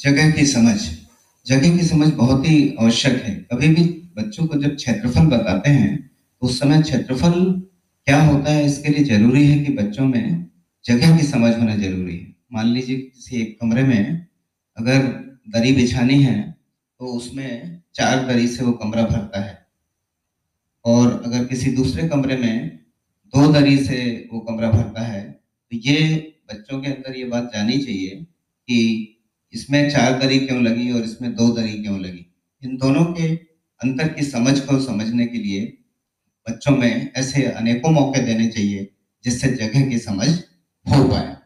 जगह की समझ, जगह की समझ बहुत ही आवश्यक है। कभी भी बच्चों को जब क्षेत्रफल बताते हैं तो उस समय क्षेत्रफल क्या होता है इसके लिए ज़रूरी है कि बच्चों में जगह की समझ होना ज़रूरी है। मान लीजिए किसी एक कमरे में अगर दरी बिछानी है तो उसमें चार दरी से वो कमरा भरता है। और अगर किसी दूसरे कमरे में दो दरी से वो कमरा भरता है तो ये बच्चों के अंदर ये बात जानी चाहिए कि इसमें चार दरी क्यों लगी और इसमें दो दरी क्यों लगी? इन दोनों के अंतर की समझ को समझने के लिए बच्चों में ऐसे अनेकों मौके देने चाहिए जिससे जगह की समझ हो पाए।